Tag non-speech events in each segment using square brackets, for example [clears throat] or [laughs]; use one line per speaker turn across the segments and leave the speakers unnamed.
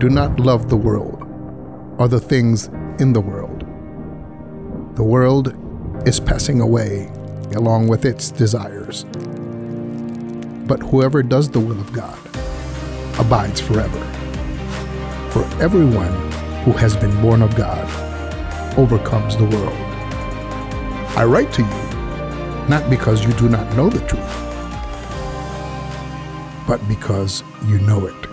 do not love the world or the things in the world. The world is passing away along with its desires. But whoever does the will of God abides forever. For everyone who has been born of God overcomes the world. I write to you not because you do not know the truth, but because you know it.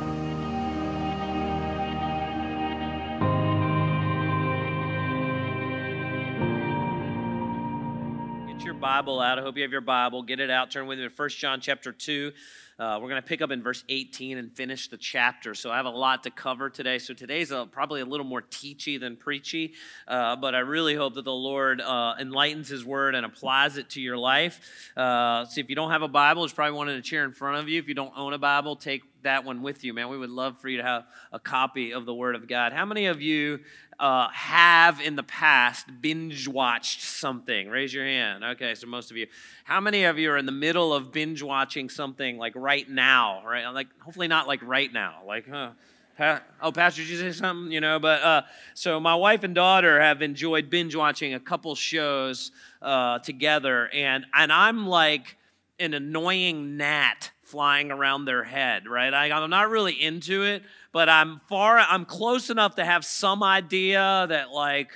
Bible out. I hope you have your Bible. Get it out. Turn with me to 1 John chapter 2. Uh, we're going to pick up in verse 18 and finish the chapter. So I have a lot to cover today. So today's a, probably a little more teachy than preachy, uh, but I really hope that the Lord uh, enlightens His Word and applies it to your life. Uh, see, if you don't have a Bible, there's probably one in a chair in front of you. If you don't own a Bible, take that one with you, man. We would love for you to have a copy of the Word of God. How many of you uh, have in the past binge watched something? Raise your hand. Okay, so most of you. How many of you are in the middle of binge watching something like right now? Right, like hopefully not like right now. Like, huh? Pa- oh, Pastor, did you say something? You know, but uh, so my wife and daughter have enjoyed binge watching a couple shows uh, together, and and I'm like an annoying gnat flying around their head, right? I, I'm not really into it, but I'm far, I'm close enough to have some idea that like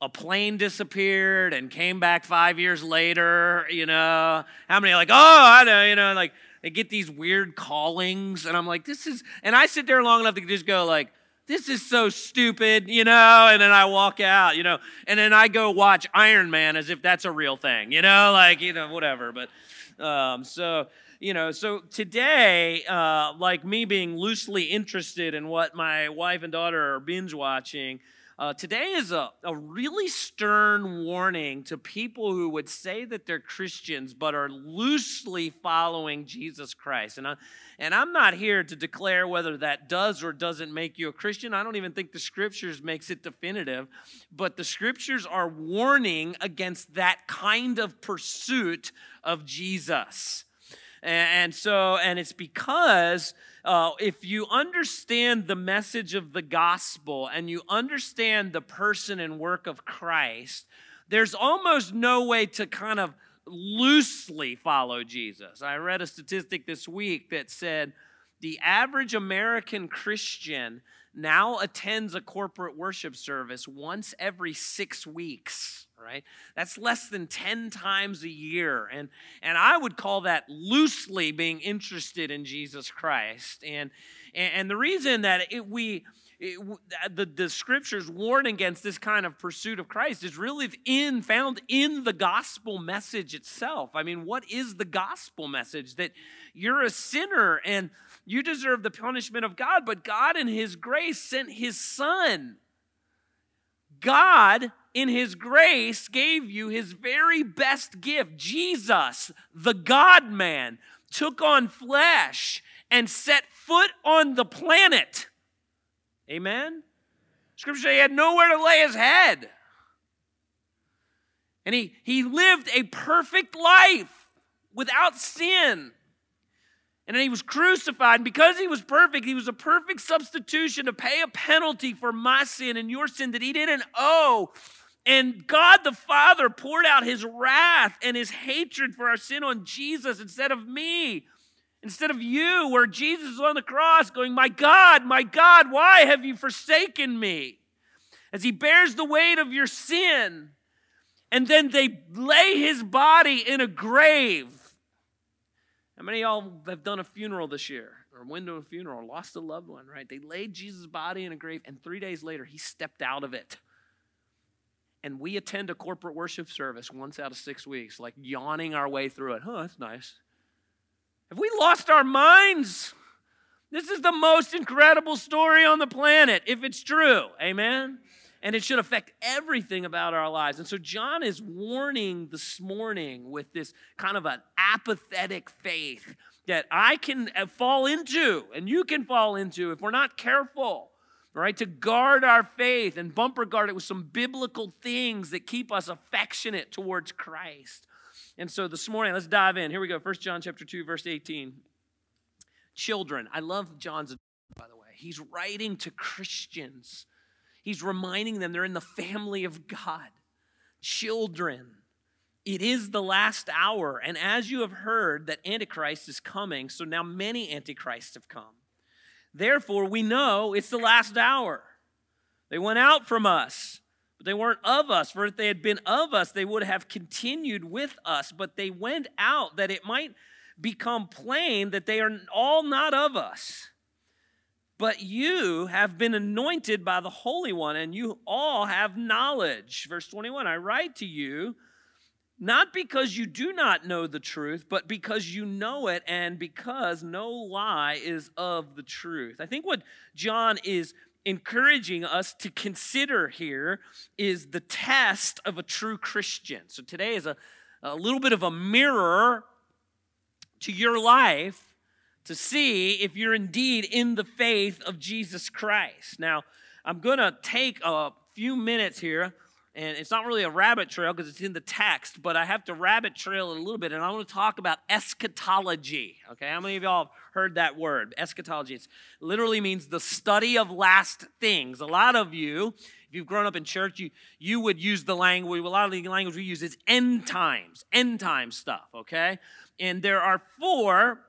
a plane disappeared and came back five years later, you know? How many like, oh, I know, you know, like they get these weird callings, and I'm like, this is, and I sit there long enough to just go like, this is so stupid, you know, and then I walk out, you know, and then I go watch Iron Man as if that's a real thing, you know, like, you know, whatever. But um, so, you know, so today, uh, like me being loosely interested in what my wife and daughter are binge watching, uh, today is a, a really stern warning to people who would say that they're Christians but are loosely following Jesus Christ. And, I, and I'm not here to declare whether that does or doesn't make you a Christian. I don't even think the scriptures makes it definitive, but the scriptures are warning against that kind of pursuit of Jesus. And so, and it's because uh, if you understand the message of the gospel and you understand the person and work of Christ, there's almost no way to kind of loosely follow Jesus. I read a statistic this week that said the average American Christian now attends a corporate worship service once every six weeks right that's less than 10 times a year and and i would call that loosely being interested in jesus christ and and, the reason that it, we it, the, the scriptures warn against this kind of pursuit of Christ is really in found in the gospel message itself. I mean, what is the gospel message? That you're a sinner and you deserve the punishment of God, but God in his grace sent his son. God in his grace gave you his very best gift. Jesus, the God man, took on flesh and set foot on the planet Amen? Scripture he had nowhere to lay his head. And he, he lived a perfect life without sin. And then he was crucified. And because he was perfect, he was a perfect substitution to pay a penalty for my sin and your sin that he didn't owe. And God the Father poured out his wrath and his hatred for our sin on Jesus instead of me. Instead of you, where Jesus is on the cross going, My God, my God, why have you forsaken me? As he bears the weight of your sin. And then they lay his body in a grave. How many of y'all have done a funeral this year? Or went to a funeral, lost a loved one, right? They laid Jesus' body in a grave, and three days later, he stepped out of it. And we attend a corporate worship service once out of six weeks, like yawning our way through it. Huh, that's nice. Have we lost our minds? This is the most incredible story on the planet, if it's true. Amen? And it should affect everything about our lives. And so John is warning this morning with this kind of an apathetic faith that I can uh, fall into and you can fall into if we're not careful, right? To guard our faith and bumper guard it with some biblical things that keep us affectionate towards Christ. And so this morning, let's dive in. Here we go. First John chapter 2, verse 18. Children. I love John's, by the way. He's writing to Christians. He's reminding them they're in the family of God, children. It is the last hour. And as you have heard that Antichrist is coming, so now many Antichrists have come. Therefore, we know it's the last hour. They went out from us, but they weren't of us. For if they had been of us, they would have continued with us. But they went out that it might become plain that they are all not of us. But you have been anointed by the Holy One, and you all have knowledge. Verse 21 I write to you, not because you do not know the truth, but because you know it, and because no lie is of the truth. I think what John is encouraging us to consider here is the test of a true Christian. So today is a, a little bit of a mirror to your life to see if you're indeed in the faith of Jesus Christ. Now, I'm going to take a few minutes here, and it's not really a rabbit trail because it's in the text, but I have to rabbit trail it a little bit, and I want to talk about eschatology. Okay, how many of y'all have heard that word? Eschatology. It literally means the study of last things. A lot of you, if you've grown up in church, you, you would use the language, a lot of the language we use is end times, end time stuff, okay? And there are four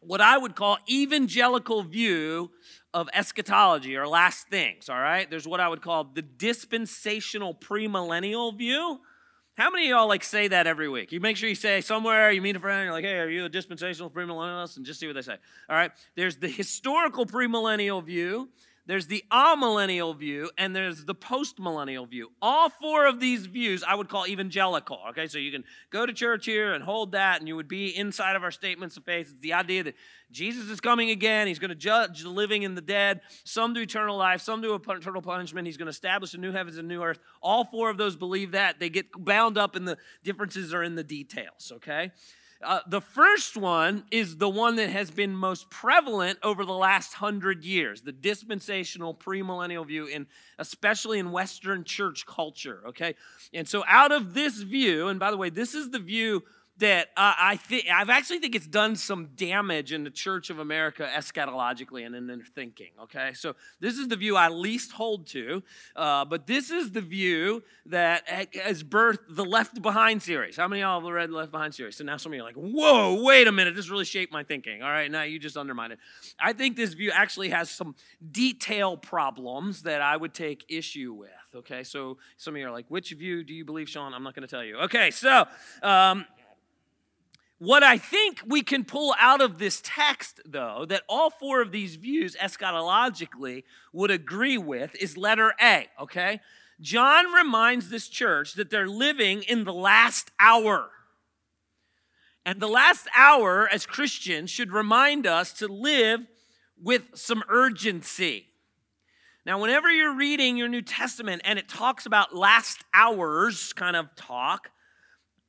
what I would call evangelical view of eschatology or last things, all right? There's what I would call the dispensational premillennial view. How many of y'all like say that every week? You make sure you say somewhere, you meet a friend, you're like, hey, are you a dispensational premillennialist? And just see what they say. All right. There's the historical premillennial view, there's the amillennial view, and there's the postmillennial view. All four of these views I would call evangelical. Okay, so you can go to church here and hold that, and you would be inside of our statements of faith. It's the idea that Jesus is coming again. He's going to judge the living and the dead, some to eternal life, some to eternal punishment. He's going to establish a new heavens and new earth. All four of those believe that. They get bound up in the differences are in the details, okay? Uh, the first one is the one that has been most prevalent over the last hundred years the dispensational premillennial view, in, especially in Western church culture. Okay. And so, out of this view, and by the way, this is the view that uh, I think I've actually think it's done some damage in the Church of America eschatologically and in their thinking. Okay, so this is the view I least hold to, uh, but this is the view that has birthed the Left Behind series. How many of y'all have read Left Behind series? So now some of you are like, "Whoa, wait a minute! This really shaped my thinking." All right, now you just undermine it. I think this view actually has some detail problems that I would take issue with. Okay, so some of you are like, "Which view do you believe, Shaun?" I'm not going to tell you. Okay, so. Um, what I think we can pull out of this text, though, that all four of these views eschatologically would agree with is letter A, okay? John reminds this church that they're living in the last hour. And the last hour, as Christians, should remind us to live with some urgency. Now, whenever you're reading your New Testament and it talks about last hours kind of talk,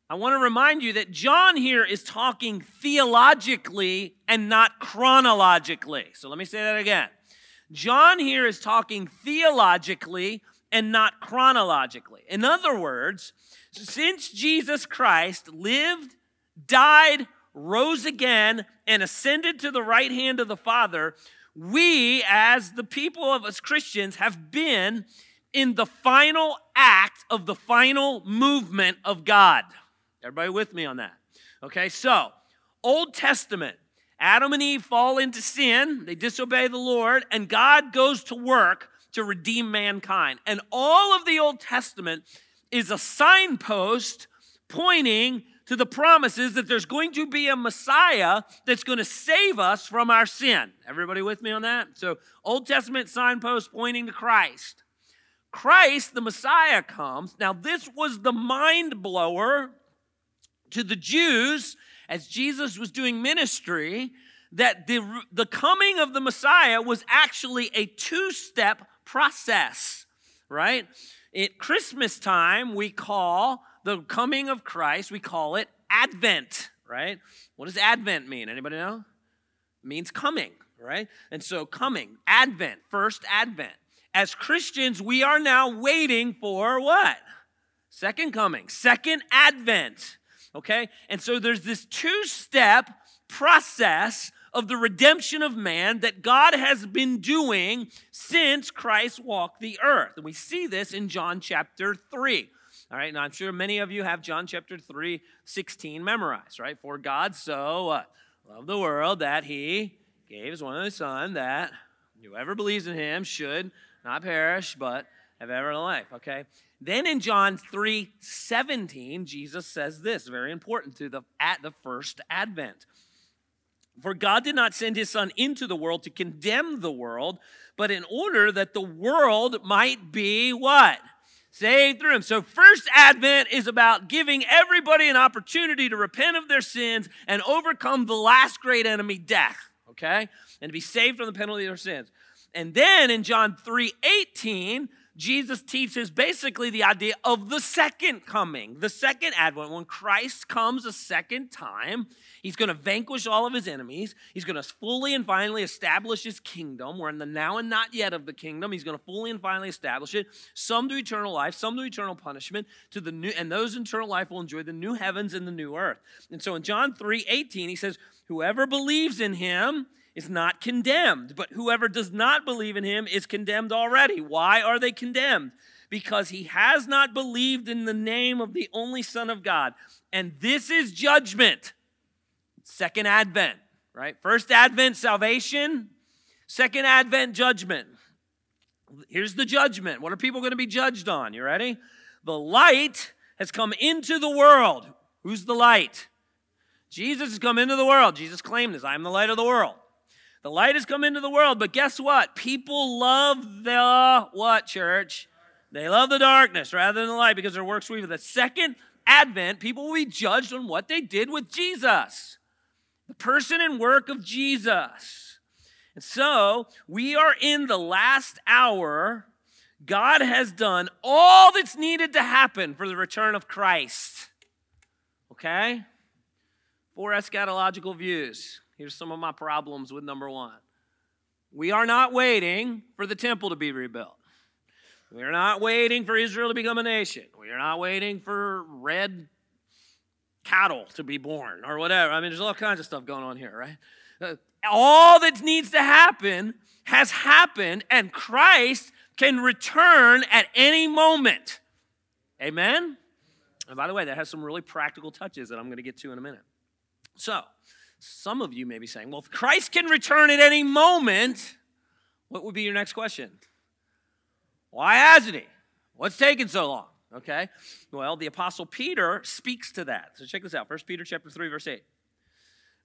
I want to remind you that John here is talking theologically and not chronologically. So let me say that again. John here is talking theologically and not chronologically. In other words, since Jesus Christ lived, died, rose again, and ascended to the right hand of the Father, we, as the people of us Christians, have been in the final act of the final movement of God. Everybody with me on that? Okay, so Old Testament, Adam and Eve fall into sin, they disobey the Lord, and God goes to work to redeem mankind. And all of the Old Testament is a signpost pointing to the promises that there's going to be a Messiah that's going to save us from our sin. Everybody with me on that? So, Old Testament signpost pointing to Christ. Christ, the Messiah, comes. Now, this was the mind blower to the Jews as Jesus was doing ministry that the, the coming of the Messiah was actually a two step process, right? At Christmas time, we call the coming of Christ, we call it Advent, right? What does Advent mean? Anybody know? It means coming, right? And so coming, Advent, first Advent. As Christians, we are now waiting for what? Second coming, second Advent okay? And so there's this two step process of the redemption of man that God has been doing since Christ walked the earth. And we see this in John chapter 3. All right, now I'm sure many of you have John chapter 3, 16 memorized, right? For God so uh, loved the world that he gave his one only son that whoever believes in him should not perish but have everlasting life, okay? Then in John 3, 17, Jesus says this, very important to the at the first advent. For God did not send his son into the world to condemn the world, but in order that the world might be what? saved through him. So, first advent is about giving everybody an opportunity to repent of their sins and overcome the last great enemy, death, okay? And to be saved from the penalty of their sins. And then in John 3 18, Jesus teaches basically the idea of the second coming, the second advent. When Christ comes a second time, he's going to vanquish all of his enemies. He's going to fully and finally establish his kingdom. We're in the now and not yet of the kingdom. He's going to fully and finally establish it. Some to eternal life, some to eternal punishment. To the new, and those in eternal life will enjoy the new heavens and the new earth. And so in John 3 18, he says, Whoever believes in him, is not condemned, but whoever does not believe in him is condemned already. Why are they condemned? Because he has not believed in the name of the only Son of God. And this is judgment. Second advent, right? First advent, salvation. Second advent, judgment. Here's the judgment. What are people going to be judged on? You ready? The light has come into the world. Who's the light? Jesus has come into the world. Jesus claimed this I am the light of the world. The light has come into the world, but guess what? People love the what, church? They love the darkness rather than the light because their works were evil. The second advent, people will be judged on what they did with Jesus, the person and work of Jesus. And so we are in the last hour. God has done all that's needed to happen for the return of Christ. Okay? Four eschatological views. Here's some of my problems with number one. We are not waiting for the temple to be rebuilt. We are not waiting for Israel to become a nation. We are not waiting for red cattle to be born or whatever. I mean, there's all kinds of stuff going on here, right? Uh, all that needs to happen has happened, and Christ can return at any moment. Amen? And by the way, that has some really practical touches that I'm going to get to in a minute. So, some of you may be saying, well, if Christ can return at any moment, what would be your next question? Why hasn't he? What's taking so long? Okay. Well, the apostle Peter speaks to that. So check this out. First Peter chapter 3 verse 8.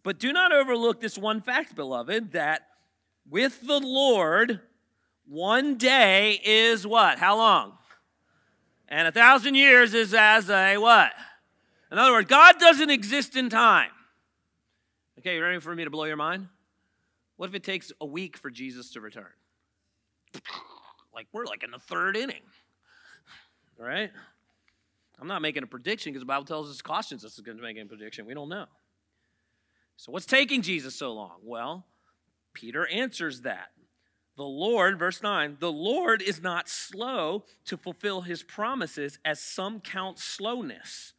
But do not overlook this one fact, beloved, that with the Lord one day is what? How long? And a thousand years is as a what? In other words, God doesn't exist in time. Okay, you ready for me to blow your mind? What if it takes a week for Jesus to return? Like we're like in the third inning. Right? I'm not making a prediction because the Bible tells us, cautions us to make a prediction. We don't know. So, what's taking Jesus so long? Well, Peter answers that. The Lord, verse 9, the Lord is not slow to fulfill his promises as some count slowness,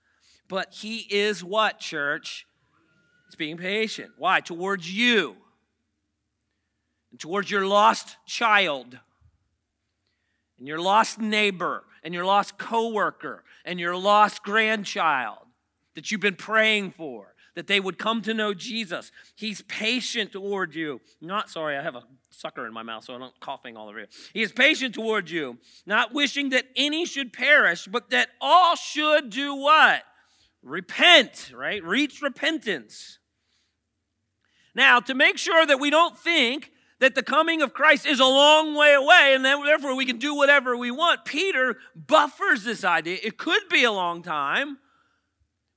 but he is what, church? It's being patient. Why? Towards you and towards your lost child and your lost neighbor and your lost coworker and your lost grandchild that you've been praying for that they would come to know Jesus. He's patient toward you. Not sorry, I have a sucker in my mouth, so I'm not coughing all over you. He is patient toward you, not wishing that any should perish, but that all should do what? Repent, right? Reach repentance. Now, to make sure that we don't think that the coming of Christ is a long way away and therefore we can do whatever we want, Peter buffers this idea. It could be a long time,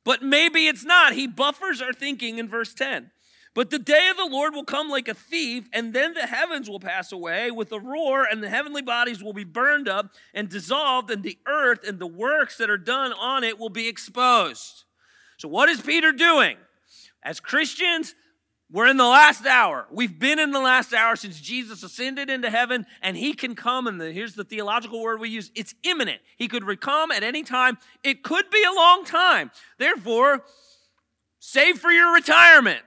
but maybe it's not. He buffers our thinking in verse 10. But the day of the Lord will come like a thief, and then the heavens will pass away with a roar, and the heavenly bodies will be burned up and dissolved, and the earth and the works that are done on it will be exposed. So, what is Peter doing? As Christians, we're in the last hour. We've been in the last hour since Jesus ascended into heaven, and he can come. And the, here's the theological word we use it's imminent. He could come at any time. It could be a long time. Therefore, save for your retirement.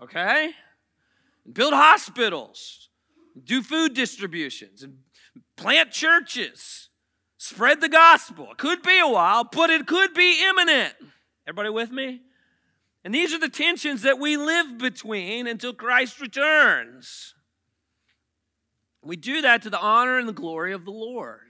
okay? Build hospitals, do food distributions, and plant churches, spread the gospel. It could be a while, but it could be imminent. Everybody with me? And these are the tensions that we live between until Christ returns. We do that to the honor and the glory of the Lord.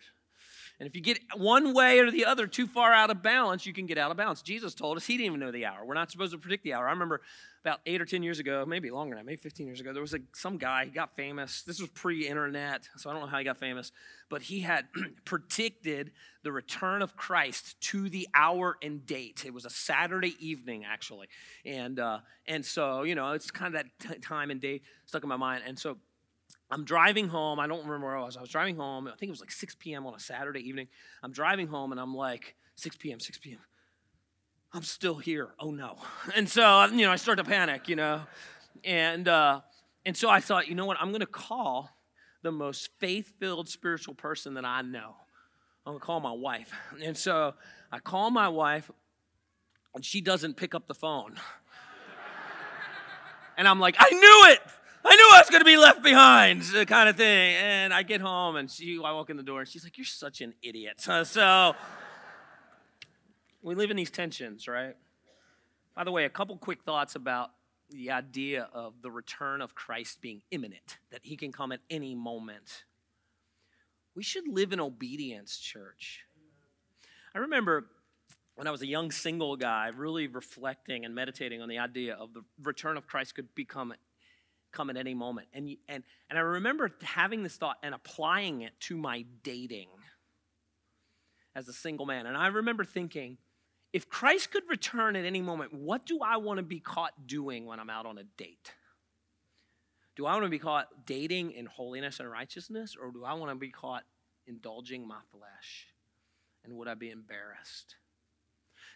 And if you get one way or the other too far out of balance, you can get out of balance. Jesus told us he didn't even know the hour. We're not supposed to predict the hour. I remember about eight or 10 years ago, maybe longer that, maybe 15 years ago, there was a, some guy, he got famous. This was pre internet, so I don't know how he got famous, but he had [clears throat] predicted the return of Christ to the hour and date. It was a Saturday evening, actually. And, uh, and so, you know, it's kind of that t- time and date stuck in my mind. And so, I'm driving home. I don't remember where I was. I was driving home. I think it was like 6 p.m. on a Saturday evening. I'm driving home and I'm like, 6 p.m., 6 p.m. I'm still here. Oh no. [laughs] And so, you know, I start to panic, you know. And uh, and so I thought, you know what? I'm going to call the most faith-filled spiritual person that I know. I'm going to call my wife. And so I call my wife and she doesn't pick up the phone. [laughs] and I'm like, I knew it. I knew I was going to be left behind, kind of thing. And I get home and she, I walk in the door and she's like, You're such an idiot. [laughs] So we live in these tensions, right? By the way, a couple quick thoughts about the idea of the return of Christ being imminent, that he can come at any moment. We should live in obedience, church. I remember when I was a young single guy, really reflecting and meditating on the idea of the return of Christ could become come at any moment. And, and, and I remember having this thought and applying it to my dating as a single man. And I remember thinking, if Christ could return at any moment, what do I want to be caught doing when I'm out on a date? Do I want to be caught dating in holiness and righteousness, or do I want to be caught indulging my flesh? And would I be embarrassed?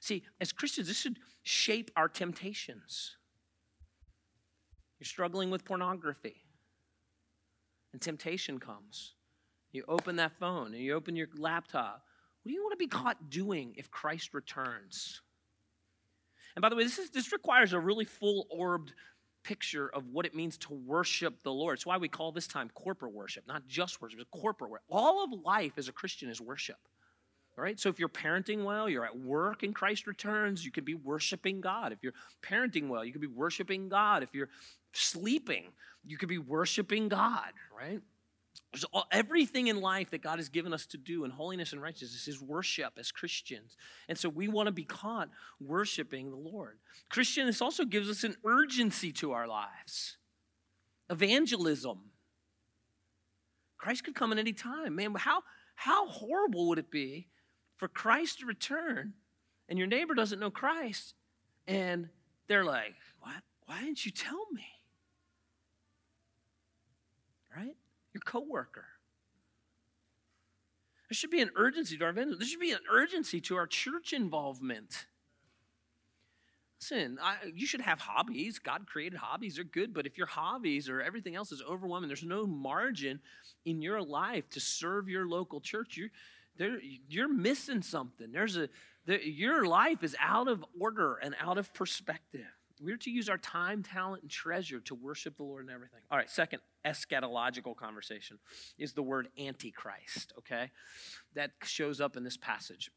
See, as Christians, this should shape our temptations. You're struggling with pornography, and temptation comes. You open that phone and you open your laptop. What do you want to be caught doing if Christ returns? And by the way, this, is, this requires a really full orbed picture of what it means to worship the Lord. It's why we call this time corporate worship, not just worship, it's corporate worship. All of life as a Christian is worship. All right, so if you're parenting well, you're at work and Christ returns, you could be worshiping God. If you're parenting well, you could be worshiping God. If you're sleeping, you could be worshiping God, right? There's everything in life that God has given us to do in holiness and righteousness is worship as Christians. And so we want to be caught worshiping the Lord. Christian, this also gives us an urgency to our lives. Evangelism. Christ could come at any time. Man, how, how horrible would it be for Christ to return and your neighbor doesn't know Christ and they're like, What? Why didn't you tell me? Right? Your coworker. There should be an urgency to our evangelism. There should be an urgency to our church involvement. Listen, I, you should have hobbies. God created hobbies, they're good, but if your hobbies or everything else is overwhelming, there's no margin in your life to serve your local church, you're, there, you're missing something. There's a, there, your life is out of order and out of perspective. We're to use our time, talent, and treasure to worship the Lord and everything. All right, second eschatological conversation is the word antichrist, okay? That shows up in this passage.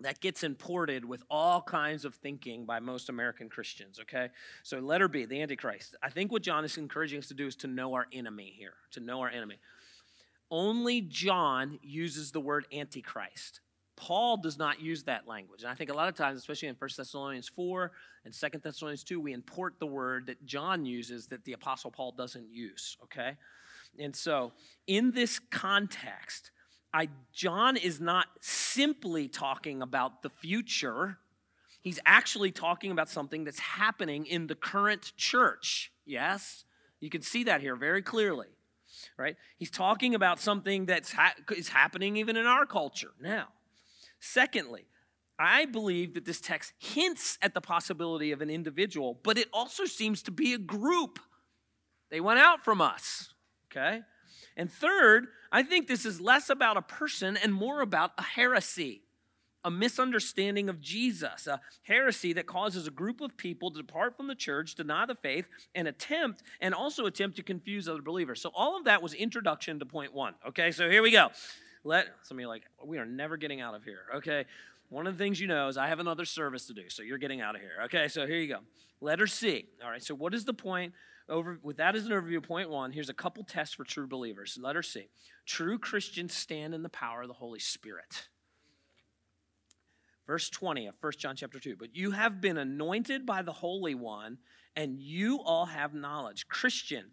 That gets imported with all kinds of thinking by most American Christians, okay? So, letter B, the Antichrist. I think what John is encouraging us to do is to know our enemy here, to know our enemy. Only John uses the word Antichrist. Paul does not use that language. And I think a lot of times, especially in 1 Thessalonians 4 and 2 Thessalonians 2, we import the word that John uses that the Apostle Paul doesn't use, okay? And so, in this context, I, John is not simply talking about the future. He's actually talking about something that's happening in the current church. Yes? You can see that here very clearly, right? He's talking about something that's ha- is happening even in our culture now. Secondly, I believe that this text hints at the possibility of an individual, but it also seems to be a group. They went out from us, okay? And third, I think this is less about a person and more about a heresy. A misunderstanding of Jesus, a heresy that causes a group of people to depart from the church, deny the faith, and attempt, and also attempt to confuse other believers. So all of that was introduction to point one. Okay, so here we go. Let some of you like, we are never getting out of here. Okay. One of the things you know is I have another service to do, so you're getting out of here. Okay, so here you go. Letter C. All right, so what is the point? Over with that as an overview, point one, here's a couple tests for true believers. Letter C. True Christians stand in the power of the Holy Spirit. Verse 20 of 1 John chapter 2. But you have been anointed by the Holy One, and you all have knowledge. Christian,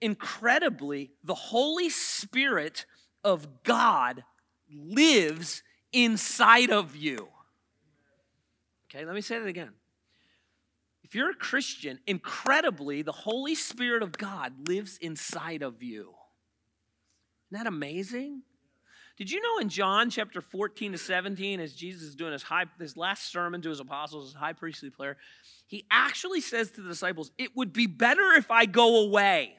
incredibly, the Holy Spirit of God lives inside of you. Okay, let me say that again. If you're a Christian, incredibly, the Holy Spirit of God lives inside of you. Isn't that amazing? Did you know in John chapter 14 to 17, as Jesus is doing his, high, his last sermon to his apostles, his high priestly prayer, he actually says to the disciples, It would be better if I go away.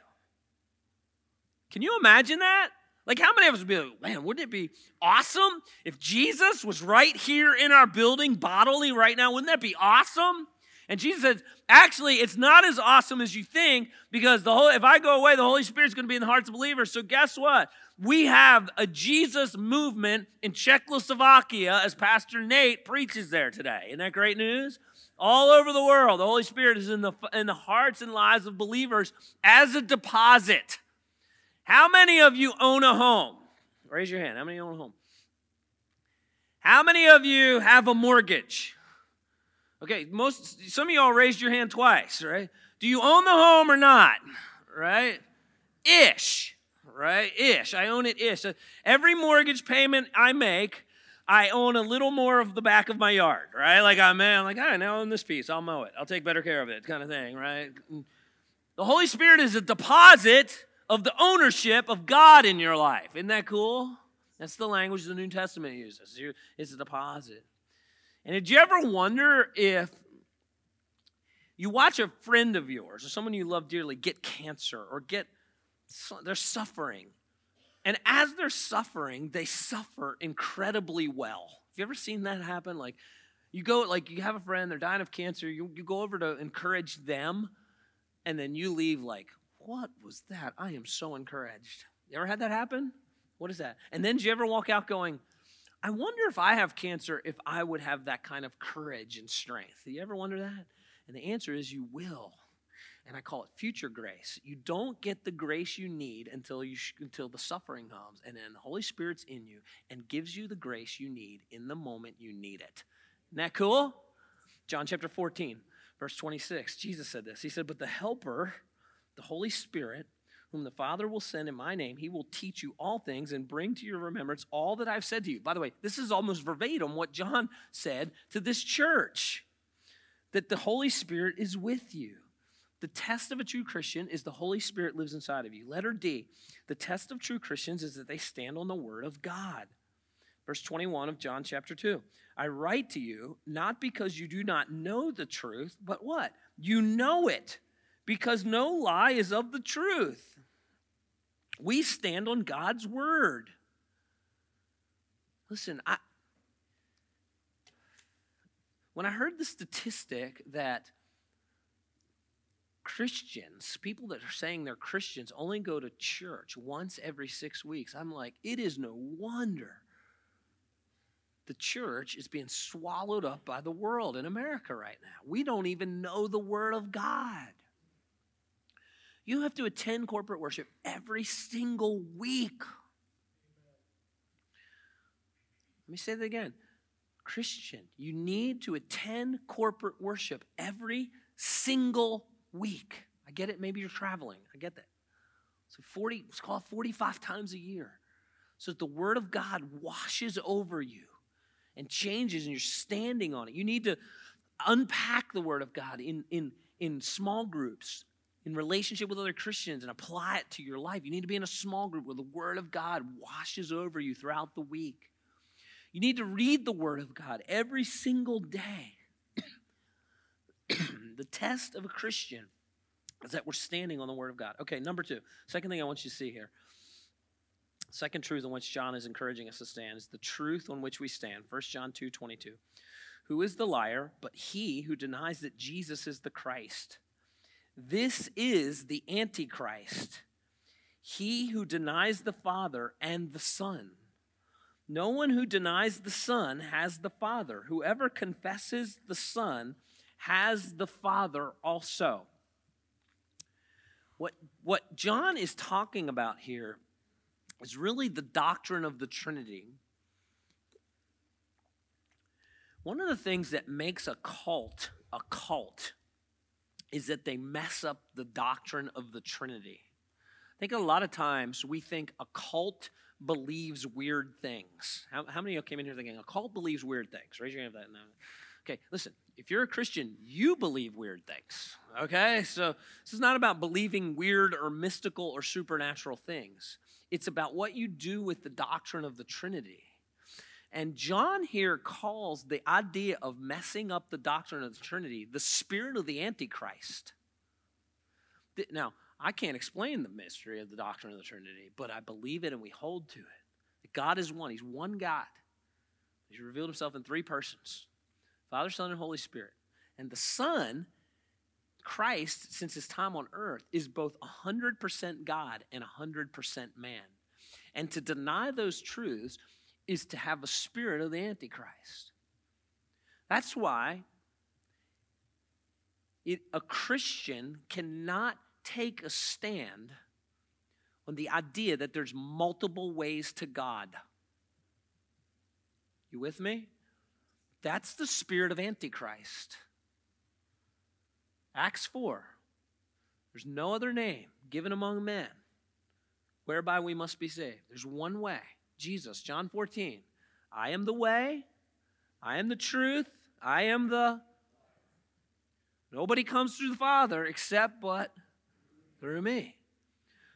Can you imagine that? Like, how many of us would be like, man, wouldn't it be awesome if Jesus was right here in our building bodily right now? Wouldn't that be awesome? And Jesus says, actually, it's not as awesome as you think because the whole, if I go away, the Holy Spirit's going to be in the hearts of believers. So guess what? We have a Jesus movement in Czechoslovakia as Pastor Nate preaches there today. Isn't that great news? All over the world, the Holy Spirit is in the, in the hearts and lives of believers as a deposit. How many of you own a home? Raise your hand. How many own a home? How many of you have a mortgage? Okay, most some of y'all raised your hand twice, right? Do you own the home or not? Right? Ish. Right? Ish. I own it ish. Every mortgage payment I make, I own a little more of the back of my yard, right? Like I'm, I'm like, I now own this piece. I'll mow it. I'll take better care of it, kind of thing, right? The Holy Spirit is a deposit of the ownership of God in your life. Isn't that cool? That's the language the New Testament uses. It's a deposit. And did you ever wonder if you watch a friend of yours or someone you love dearly get cancer or get they're suffering and as they're suffering they suffer incredibly well have you ever seen that happen like you go like you have a friend they're dying of cancer you, you go over to encourage them and then you leave like what was that? I am so encouraged. You ever had that happen? What is that? And then do you ever walk out going, I wonder if I have cancer, if I would have that kind of courage and strength. Do you ever wonder that? And the answer is you will. And I call it future grace. You don't get the grace you need until you sh- until the suffering comes, and then the Holy Spirit's in you and gives you the grace you need in the moment you need it. Isn't that cool? John chapter 14, verse 26. Jesus said this. He said, "But the Helper." the Holy Spirit, whom the Father will send in my name, he will teach you all things and bring to your remembrance all that I've said to you. By the way, this is almost verbatim what John said to this church that the Holy Spirit is with you. The test of a true Christian is the Holy Spirit lives inside of you. Letter D, the test of true Christians is that they stand on the Word of God. Verse 21 of John chapter 2. I write to you not because you do not know the truth, but what? You know it because no lie is of the truth. We stand on God's word. Listen, I, when I heard the statistic that Christians, people that are saying they're Christians, only go to church once every six weeks, I'm like, it is no wonder the church is being swallowed up by the world in America right now. We don't even know the Word of God. You have to attend corporate worship every single week. Let me say that again. Christian, you need to attend corporate worship every single week. I get it, maybe you're traveling. I get that. So 40, let's call it 45 times a year. So that the word of God washes over you and changes and you're standing on it. You need to unpack the word of God in, in, in small groups in relationship with other Christians and apply it to your life. You need to be in a small group where the Word of God washes over you throughout the week. You need to read the Word of God every single day. The test of a Christian is that we're standing on the Word of God. Okay, number two. Second thing I want you to see here. Second truth on which John is encouraging us to stand is the truth on which we stand. 1 John 2 22. Who is the liar but he who denies that Jesus is the Christ? This is the Antichrist, he who denies the Father and the Son. No one who denies the Son has the Father. Whoever confesses the Son has the Father also. What, what John is talking about here is really the doctrine of the Trinity. One of the things that makes a cult a cult is that they mess up the doctrine of the Trinity. I think a lot of times we think a cult believes weird things. How, how many of you came in here thinking a cult believes weird things? Raise your hand if that. No. Okay, listen, if you're a Christian, you believe weird things. Okay? So this is not about believing weird or mystical or supernatural things. It's about what you do with the doctrine of the Trinity. And John here calls the idea of messing up the doctrine of the Trinity the spirit of the Antichrist. Now, I can't explain the mystery of the doctrine of the Trinity, but I believe it and we hold to it. God is one, He's one God. He's revealed Himself in three persons Father, Son, and Holy Spirit. And the Son, Christ, since his time on earth, is both 100% God and 100% man. And to deny those truths is to have a spirit of the Antichrist. That's why it, a Christian cannot take a stand on the idea that there's multiple ways to God. You with me? That's the spirit of Antichrist. Acts 4. There's no other name given among men whereby we must be saved. There's one way Jesus, John 14. I am the way, I am the truth, I am the. Nobody comes through the Father except but through me.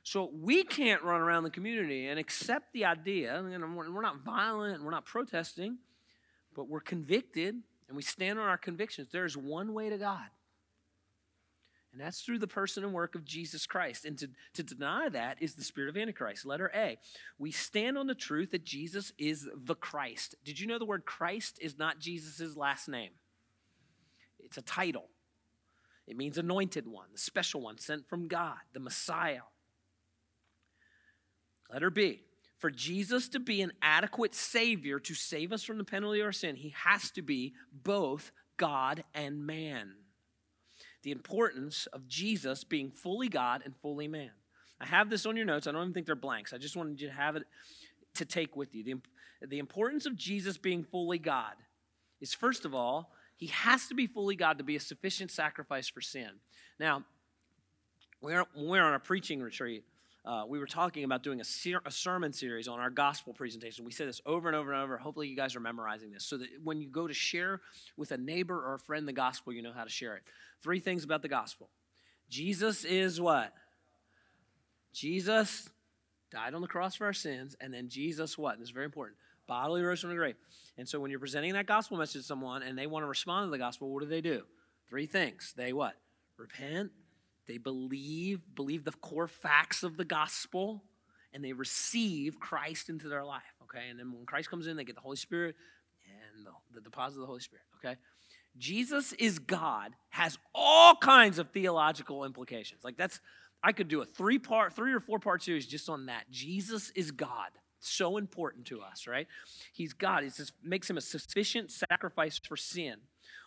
So we can't run around the community and accept the idea. we're not violent, we're not protesting but we're convicted and we stand on our convictions. There is one way to God. And that's through the person and work of Jesus Christ. And to, to deny that is the spirit of Antichrist. Letter A. We stand on the truth that Jesus is the Christ. Did you know the word Christ is not Jesus' last name? It's a title. It means anointed one, the special one sent from God, the Messiah. Letter B for Jesus to be an adequate Savior to save us from the penalty of our sin, he has to be both God and man. The importance of Jesus being fully God and fully man. I have this on your notes. I don't even think they're blanks. I just wanted you to have it to take with you. The, the importance of Jesus being fully God is, first of all, he has to be fully God to be a sufficient sacrifice for sin. Now, we're, we're on a preaching retreat uh, we were talking about doing a, ser- a, sermon series on our gospel presentation. We say this over and over and over. Hopefully, you guys are memorizing this so that when you go to share with a neighbor or a friend the gospel, you know how to share it. Three things about the gospel Jesus is what? Jesus died on the cross for our sins, and then Jesus what? And this is very important. Bodily rose from the grave. And so when you're presenting that gospel message to someone and they want to respond to the gospel, what do they do? Three things. They what? Repent, they believe, believe the core facts of the gospel, and they receive Christ into their life. Okay, and then when Christ comes in, they get the Holy Spirit and the, the deposit of the Holy Spirit. Okay, Jesus is God has all kinds of theological implications. Like that's I could do a three part, three or four part series just on that. Jesus is God. So important to us, right? He's God. It just makes him a sufficient sacrifice for sin.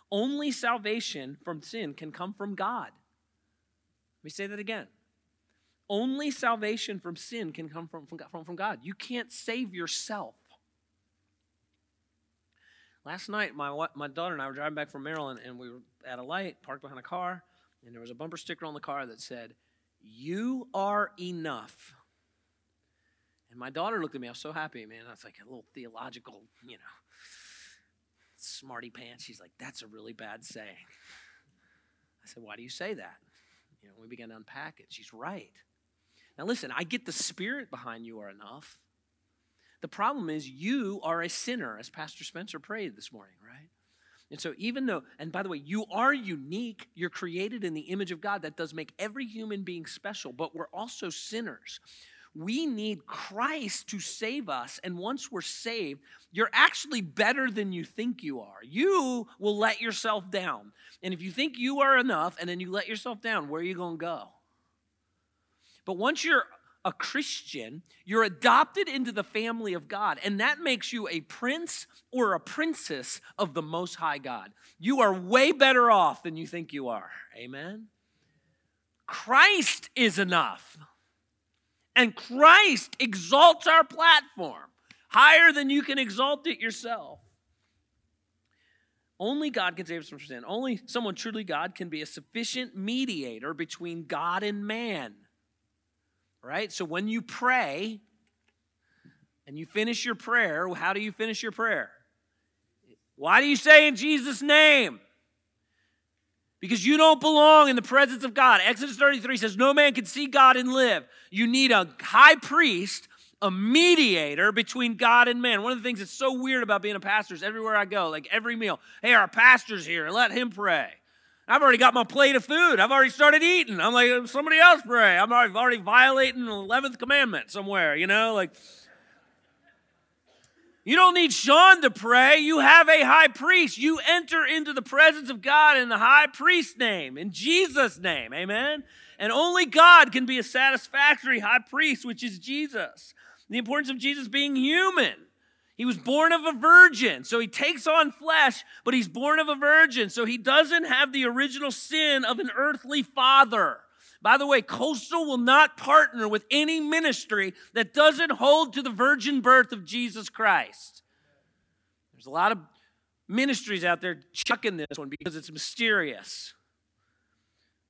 Only salvation from sin can come from God. Let me say that again. Only salvation from sin can come from, from, from God. You can't save yourself. Last night, my, my daughter and I were driving back from Maryland, and we were at a light, parked behind a car, and there was a bumper sticker on the car that said, You are enough. And my daughter looked at me. I was so happy, man. I was like a little theological, you know, smarty pants. She's like, That's a really bad saying. I said, Why do you say that? You know, we began to unpack it. She's right. Now, listen, I get the spirit behind you are enough. The problem is you are a sinner, as Pastor Spencer prayed this morning, right? And so, even though, and by the way, you are unique, you're created in the image of God. That does make every human being special, but we're also sinners. We need Christ to save us. And once we're saved, you're actually better than you think you are. You will let yourself down. And if you think you are enough and then you let yourself down, where are you going to go? But once you're a Christian, you're adopted into the family of God, and that makes you a prince or a princess of the Most High God. You are way better off than you think you are. Amen? Christ is enough. And Christ exalts our platform higher than you can exalt it yourself. Only God can save us from sin. Only someone truly God can be a sufficient mediator between God and man right? So when you pray and you finish your prayer, how do you finish your prayer? Why do you say in Jesus' name? Because you don't belong in the presence of God. Exodus 33 says, No man can see God and live. You need a high priest, a mediator between God and man. One of the things that's so weird about being a pastor is everywhere I go, like every meal, hey, our pastor's here, let him pray. I've already got my plate of food. I've already started eating. I'm like, somebody else pray. I'm already, already violating the 11th commandment somewhere, you know? Like, you don't need Shaun to pray. You have a high priest. You enter into the presence of God in the high priest's name, in Jesus' name. Amen? And only God can be a satisfactory high priest, which is Jesus. The importance of Jesus being human. He was born of a virgin, so he takes on flesh, but he's born of a virgin, so he doesn't have the original sin of an earthly father. By the way, Coastal will not partner with any ministry that doesn't hold to the virgin birth of Jesus Christ. There's a lot of ministries out there chucking this one because it's mysterious.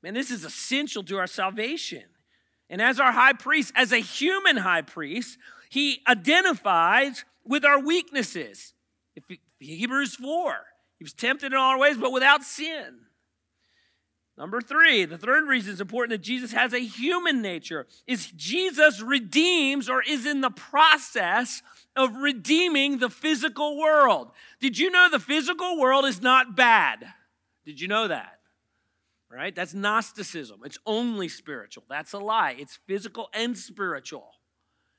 Man, this is essential to our salvation. And as our high priest, as a human high priest, he identifies with our weaknesses. Hebrews 4, he was tempted in all ways, but without sin. Number three, the third reason it's important that Jesus has a human nature is Jesus redeems or is in the process of redeeming the physical world. Did you know the physical world is not bad? Did you know that? Right? That's Gnosticism. It's only spiritual. That's a lie. It's physical and spiritual.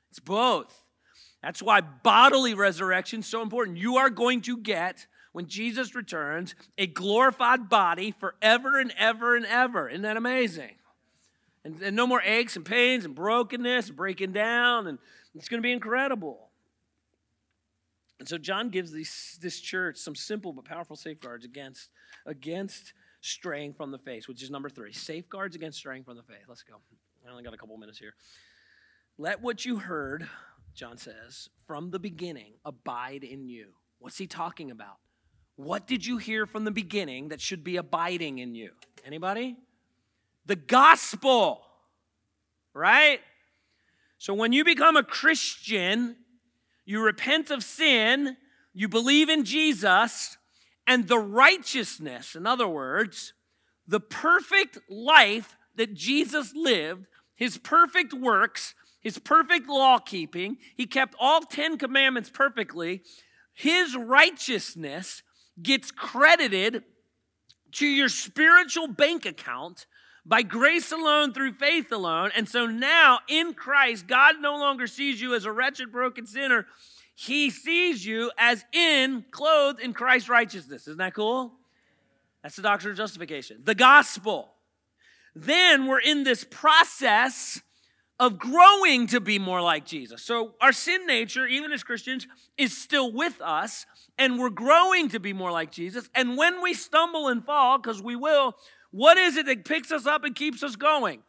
It's both. That's why bodily resurrection is so important. You are going to get, when Jesus returns, a glorified body forever and ever and ever. Isn't that amazing? And, and no more aches and pains and brokenness and breaking down. And it's going to be incredible. And so John gives this church some simple but powerful safeguards against, against straying from the faith, which is number three. Safeguards against straying from the faith. Let's go. I only got a couple minutes here. Let what you heard John says, from the beginning, abide in you. What's he talking about? What did you hear from the beginning that should be abiding in you? Anybody? The gospel, right? So when you become a Christian, you repent of sin, you believe in Jesus, and the righteousness, in other words, the perfect life that Jesus lived, his perfect works, his perfect law keeping. He kept all 10 commandments perfectly. His righteousness gets credited to your spiritual bank account by grace alone through faith alone. And so now in Christ, God no longer sees you as a wretched, broken sinner. He sees you as in, clothed in Christ's righteousness. Isn't that cool? That's the doctrine of justification. The gospel. Then we're in this process of growing to be more like Jesus. So our sin nature, even as Christians, is still with us, and we're growing to be more like Jesus. And when we stumble and fall, because we will, what is it that picks us up and keeps us going?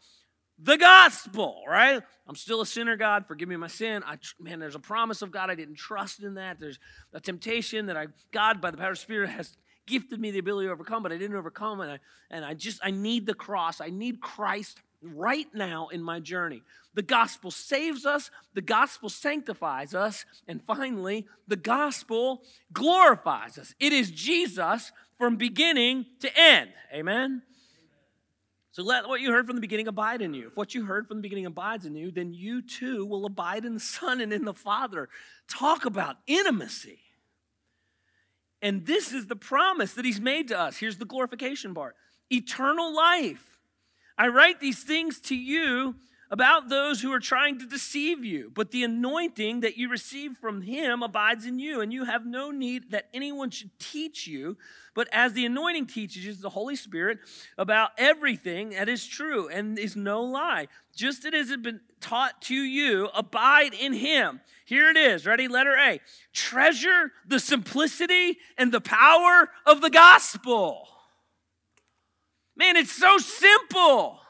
The gospel, right? I'm still a sinner, God. Forgive me my sin. I, man, there's a promise of God. I didn't trust in that. There's a temptation that I, God, by the power of Spirit, has gifted me the ability to overcome, but I didn't overcome. And I, and I just, I need the cross. I need Christ right now in my journey. The gospel saves us, the gospel sanctifies us, and finally, the gospel glorifies us. It is Jesus from beginning to end. Amen? So let what you heard from the beginning abide in you. If what you heard from the beginning abides in you, then you too will abide in the Son and in the Father. Talk about intimacy. And this is the promise that He's made to us. Here's the glorification part eternal life. I write these things to you about those who are trying to deceive you. But the anointing that you receive from him abides in you, and you have no need that anyone should teach you. But as the anointing teaches you, the Holy Spirit, about everything that is true and is no lie, just as it has been taught to you, abide in him. Here it is. Ready? Letter A. Treasure the simplicity and the power of the gospel. Man, it's so simple.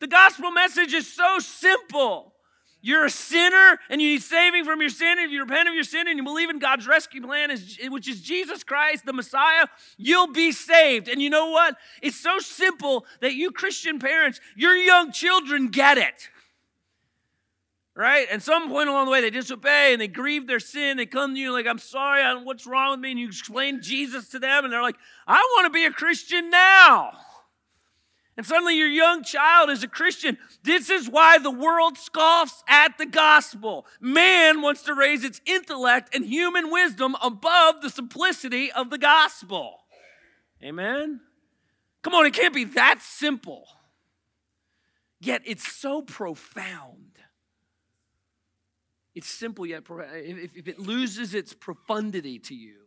The gospel message is so simple. You're a sinner and you need saving from your sin. If you repent of your sin and you believe in God's rescue plan, which is Jesus Christ, the Messiah, you'll be saved. And you know what? It's so simple that you Christian parents, your young children get it. Right? And some point along the way, they disobey and they grieve their sin. They come to you like, I'm sorry, what's wrong with me? And you explain Jesus to them, and they're like, I want to be a Christian now. And suddenly your young child is a Christian. This is why the world scoffs at the gospel. Man wants to raise its intellect and human wisdom above the simplicity of the gospel. Amen? Come on, it can't be that simple. Yet it's so profound. It's simple yet if if it loses its profundity to you,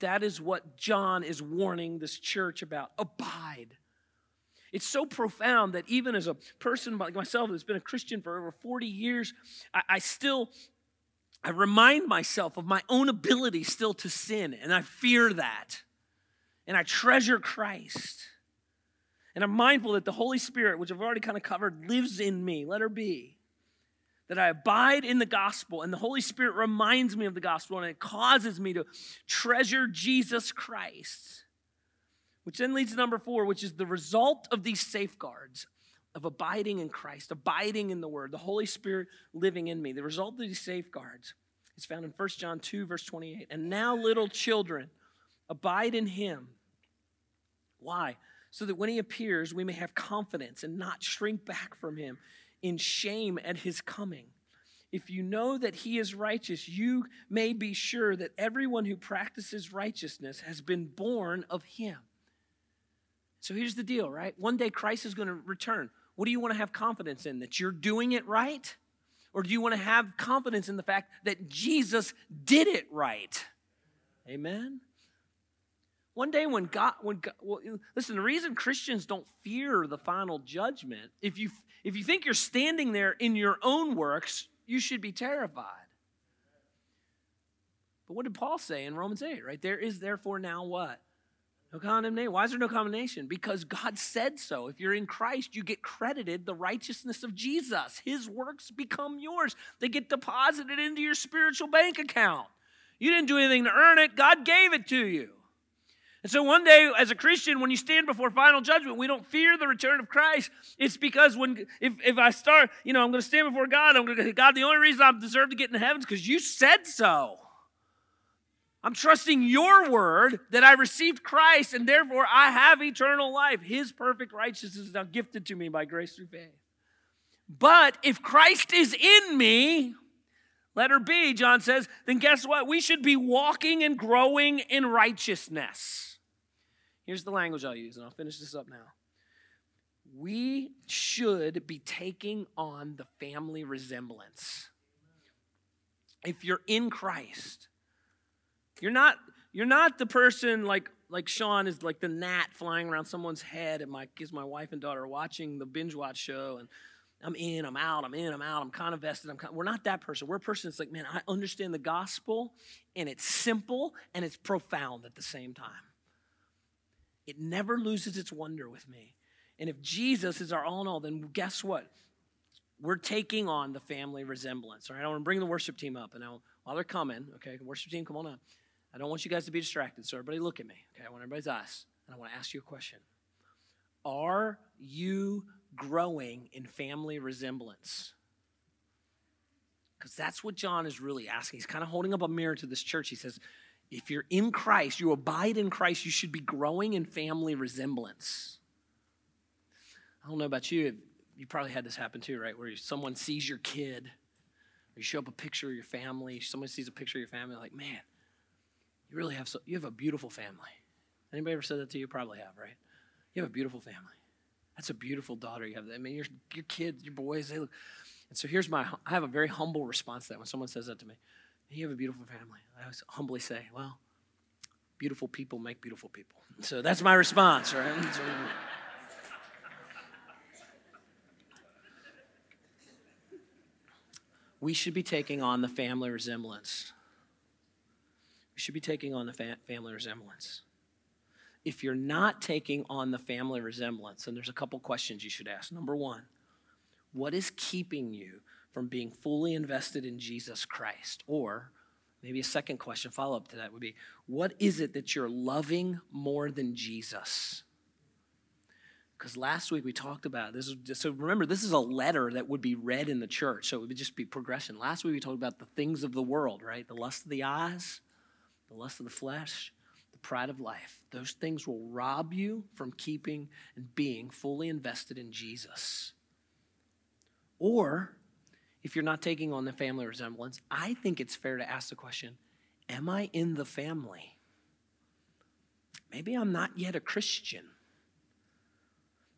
that is what John is warning this church about. Abide it's so profound that even as a person like myself that's been a Christian for over 40 years, I, I still I remind myself of my own ability still to sin, and I fear that. And I treasure Christ. And I'm mindful that the Holy Spirit, which I've already kind of covered, lives in me. Let her be. That I abide in the gospel, and the Holy Spirit reminds me of the gospel, and it causes me to treasure Jesus Christ. Which then leads to number four, which is the result of these safeguards of abiding in Christ, abiding in the Word, the Holy Spirit living in me. The result of these safeguards is found in 1 John 2, verse 28. And now, little children, abide in Him. Why? So that when He appears, we may have confidence and not shrink back from Him in shame at His coming. If you know that He is righteous, you may be sure that everyone who practices righteousness has been born of Him. So here's the deal, right? One day Christ is going to return. What do you want to have confidence in? That you're doing it right? Or do you want to have confidence in the fact that Jesus did it right? Amen? One day when God, when God, well, listen, the reason Christians don't fear the final judgment, if you, if you think you're standing there in your own works, you should be terrified. But what did Paul say in Romans 8, right? There is therefore now what? No condemnation. Why is there no condemnation? Because God said so. If you're in Christ, you get credited the righteousness of Jesus. His works become yours, they get deposited into your spiritual bank account. You didn't do anything to earn it, God gave it to you. And so one day, as a Christian, when you stand before final judgment, we don't fear the return of Christ. It's because when if, if I start, you know, I'm going to stand before God, I'm going to God, the only reason I deserve to get in heaven is because you said so. I'm trusting your word that I received Christ and therefore I have eternal life. His perfect righteousness is now gifted to me by grace through faith. But if Christ is in me, letter B, John says, then guess what? We should be walking and growing in righteousness. Here's the language I'll use, and I'll finish this up now. We should be taking on the family resemblance. If you're in Christ, you're not you're not the person like like Shaun is like the gnat flying around someone's head and my kids, my wife and daughter are watching the binge watch show and I'm in, I'm out, I'm in, I'm out, I'm kind of vested. I'm kind we're not that person. We're a person that's like, man, I understand the gospel and it's simple and it's profound at the same time. It never loses its wonder with me. And if Jesus is our all in all, then guess what? We're taking on the family resemblance. All right, I want to bring the worship team up. And I'll, while they're coming, okay, worship team, come on up. I don't want you guys to be distracted, so everybody look at me. Okay, I want everybody's eyes. And I want to ask you a question. Are you growing in family resemblance? Because that's what John is really asking. He's kind of holding up a mirror to this church. He says, if you're in Christ, you abide in Christ, you should be growing in family resemblance. I don't know about you. You probably had this happen too, right? Where someone sees your kid, or you show up a picture of your family, someone sees a picture of your family, like, man, you really have so, you have a beautiful family. Anybody ever said that to you? Probably have, right? You have a beautiful family. That's a beautiful daughter you have. I mean, your, your kids, your boys, they look. And so here's my, I have a very humble response to that when someone says that to me. You have a beautiful family. I always humbly say, well, beautiful people make beautiful people. So that's my response, right? we should be taking on the family resemblance. We should be taking on the fa- family resemblance. If you're not taking on the family resemblance, and there's a couple questions you should ask. Number one, what is keeping you from being fully invested in Jesus Christ? Or maybe a second question, follow up to that would be, what is it that you're loving more than Jesus? Because last week we talked about this. Is, so remember, this is a letter that would be read in the church, so it would just be progression. Last week we talked about the things of the world, right? The lust of the eyes, the lust of the flesh, the pride of life. Those things will rob you from keeping and being fully invested in Jesus. Or, if you're not taking on the family resemblance, I think it's fair to ask the question Am I in the family? Maybe I'm not yet a Christian.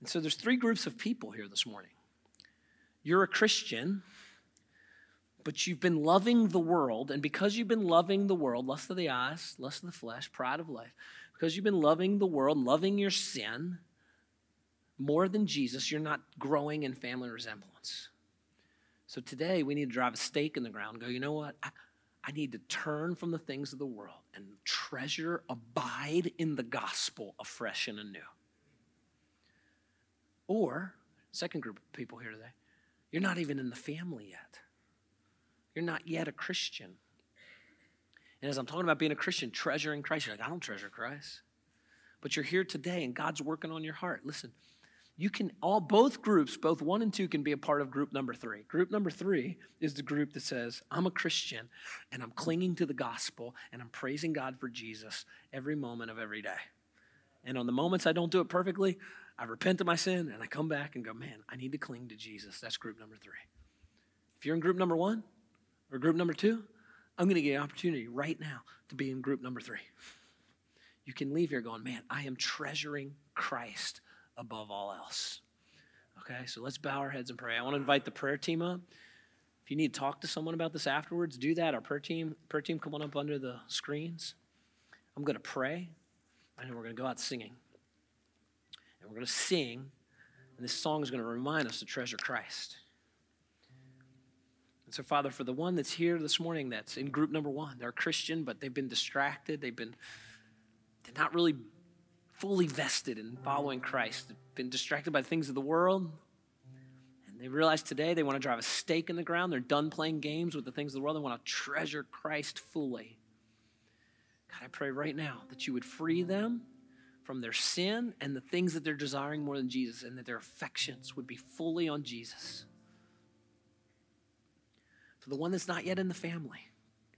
And so there's three groups of people here this morning. You're a Christian, but you've been loving the world, and because you've been loving the world, lust of the eyes, lust of the flesh, pride of life, because you've been loving the world, loving your sin more than Jesus, you're not growing in family resemblance. So today we need to drive a stake in the ground go, you know what? I, I need to turn from the things of the world and treasure, abide in the gospel afresh and anew. Or, second group of people here today, you're not even in the family yet. You're not yet a Christian. And as I'm talking about being a Christian, treasuring Christ, you're like, I don't treasure Christ. But you're here today and God's working on your heart. Listen, you can all both groups both one and two can be a part of group number three group number three is the group that says i'm a christian and i'm clinging to the gospel and i'm praising god for jesus every moment of every day and on the moments i don't do it perfectly I repent of my sin and I come back and go, man, I need to cling to Jesus. That's group number three. If you're in group number one or group number two, I'm going to get an opportunity right now to be in group number three. You can leave here going, man, I am treasuring Christ above all else. Okay, so let's bow our heads and pray. I want to invite the prayer team up. If you need to talk to someone about this afterwards, do that. Our prayer team, prayer team, come on up under the screens. I'm going to pray, and we're going to go out singing. And we're going to sing, and this song is going to remind us to treasure Christ. And so, Father, for the one that's here this morning that's in group number one, they're a Christian, but they've been distracted. They've been, they're not really fully vested in following Christ. Been distracted by things of the world. And they realize today they want to drive a stake in the ground. They're done playing games with the things of the world. They want to treasure Christ fully. God, I pray right now that you would free them from their sin and the things that they're desiring more than Jesus, and that their affections would be fully on Jesus. For the one that's not yet in the family,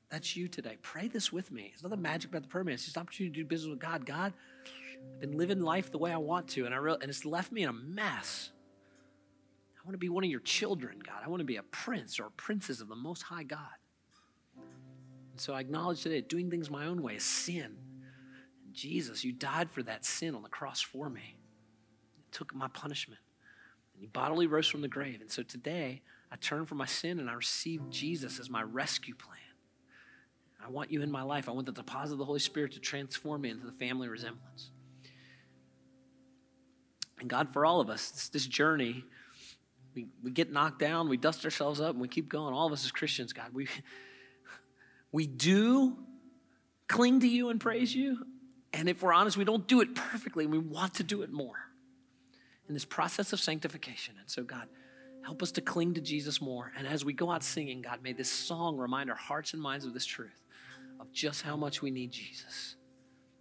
that's you today. Pray this with me. It's nothing magic about the prayer. It's just an opportunity to do business with God. God, I've been living life the way I want to, and I re- and it's left me in a mess. I want to be one of your children, God. I want to be a prince or a princess of the Most High God. And so I acknowledge today doing things my own way is sin. Jesus, you died for that sin on the cross for me. You took my punishment. And you bodily rose from the grave. And so today, I turn from my sin and I receive Jesus as my rescue plan. I want you in my life. I want the deposit of the Holy Spirit to transform me into the family resemblance. And God, for all of us, this, this journey, we, we get knocked down, we dust ourselves up, and we keep going. All of us as Christians, God, we, we do cling to you and praise you, and if we're honest, we don't do it perfectly. We want to do it more in this process of sanctification. And so, God, help us to cling to Jesus more. And as we go out singing, God, may this song remind our hearts and minds of this truth of just how much we need Jesus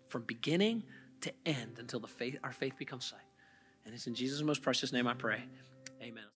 from beginning to end until faith, our faith becomes sight. And it's in Jesus' most precious name I pray. Amen.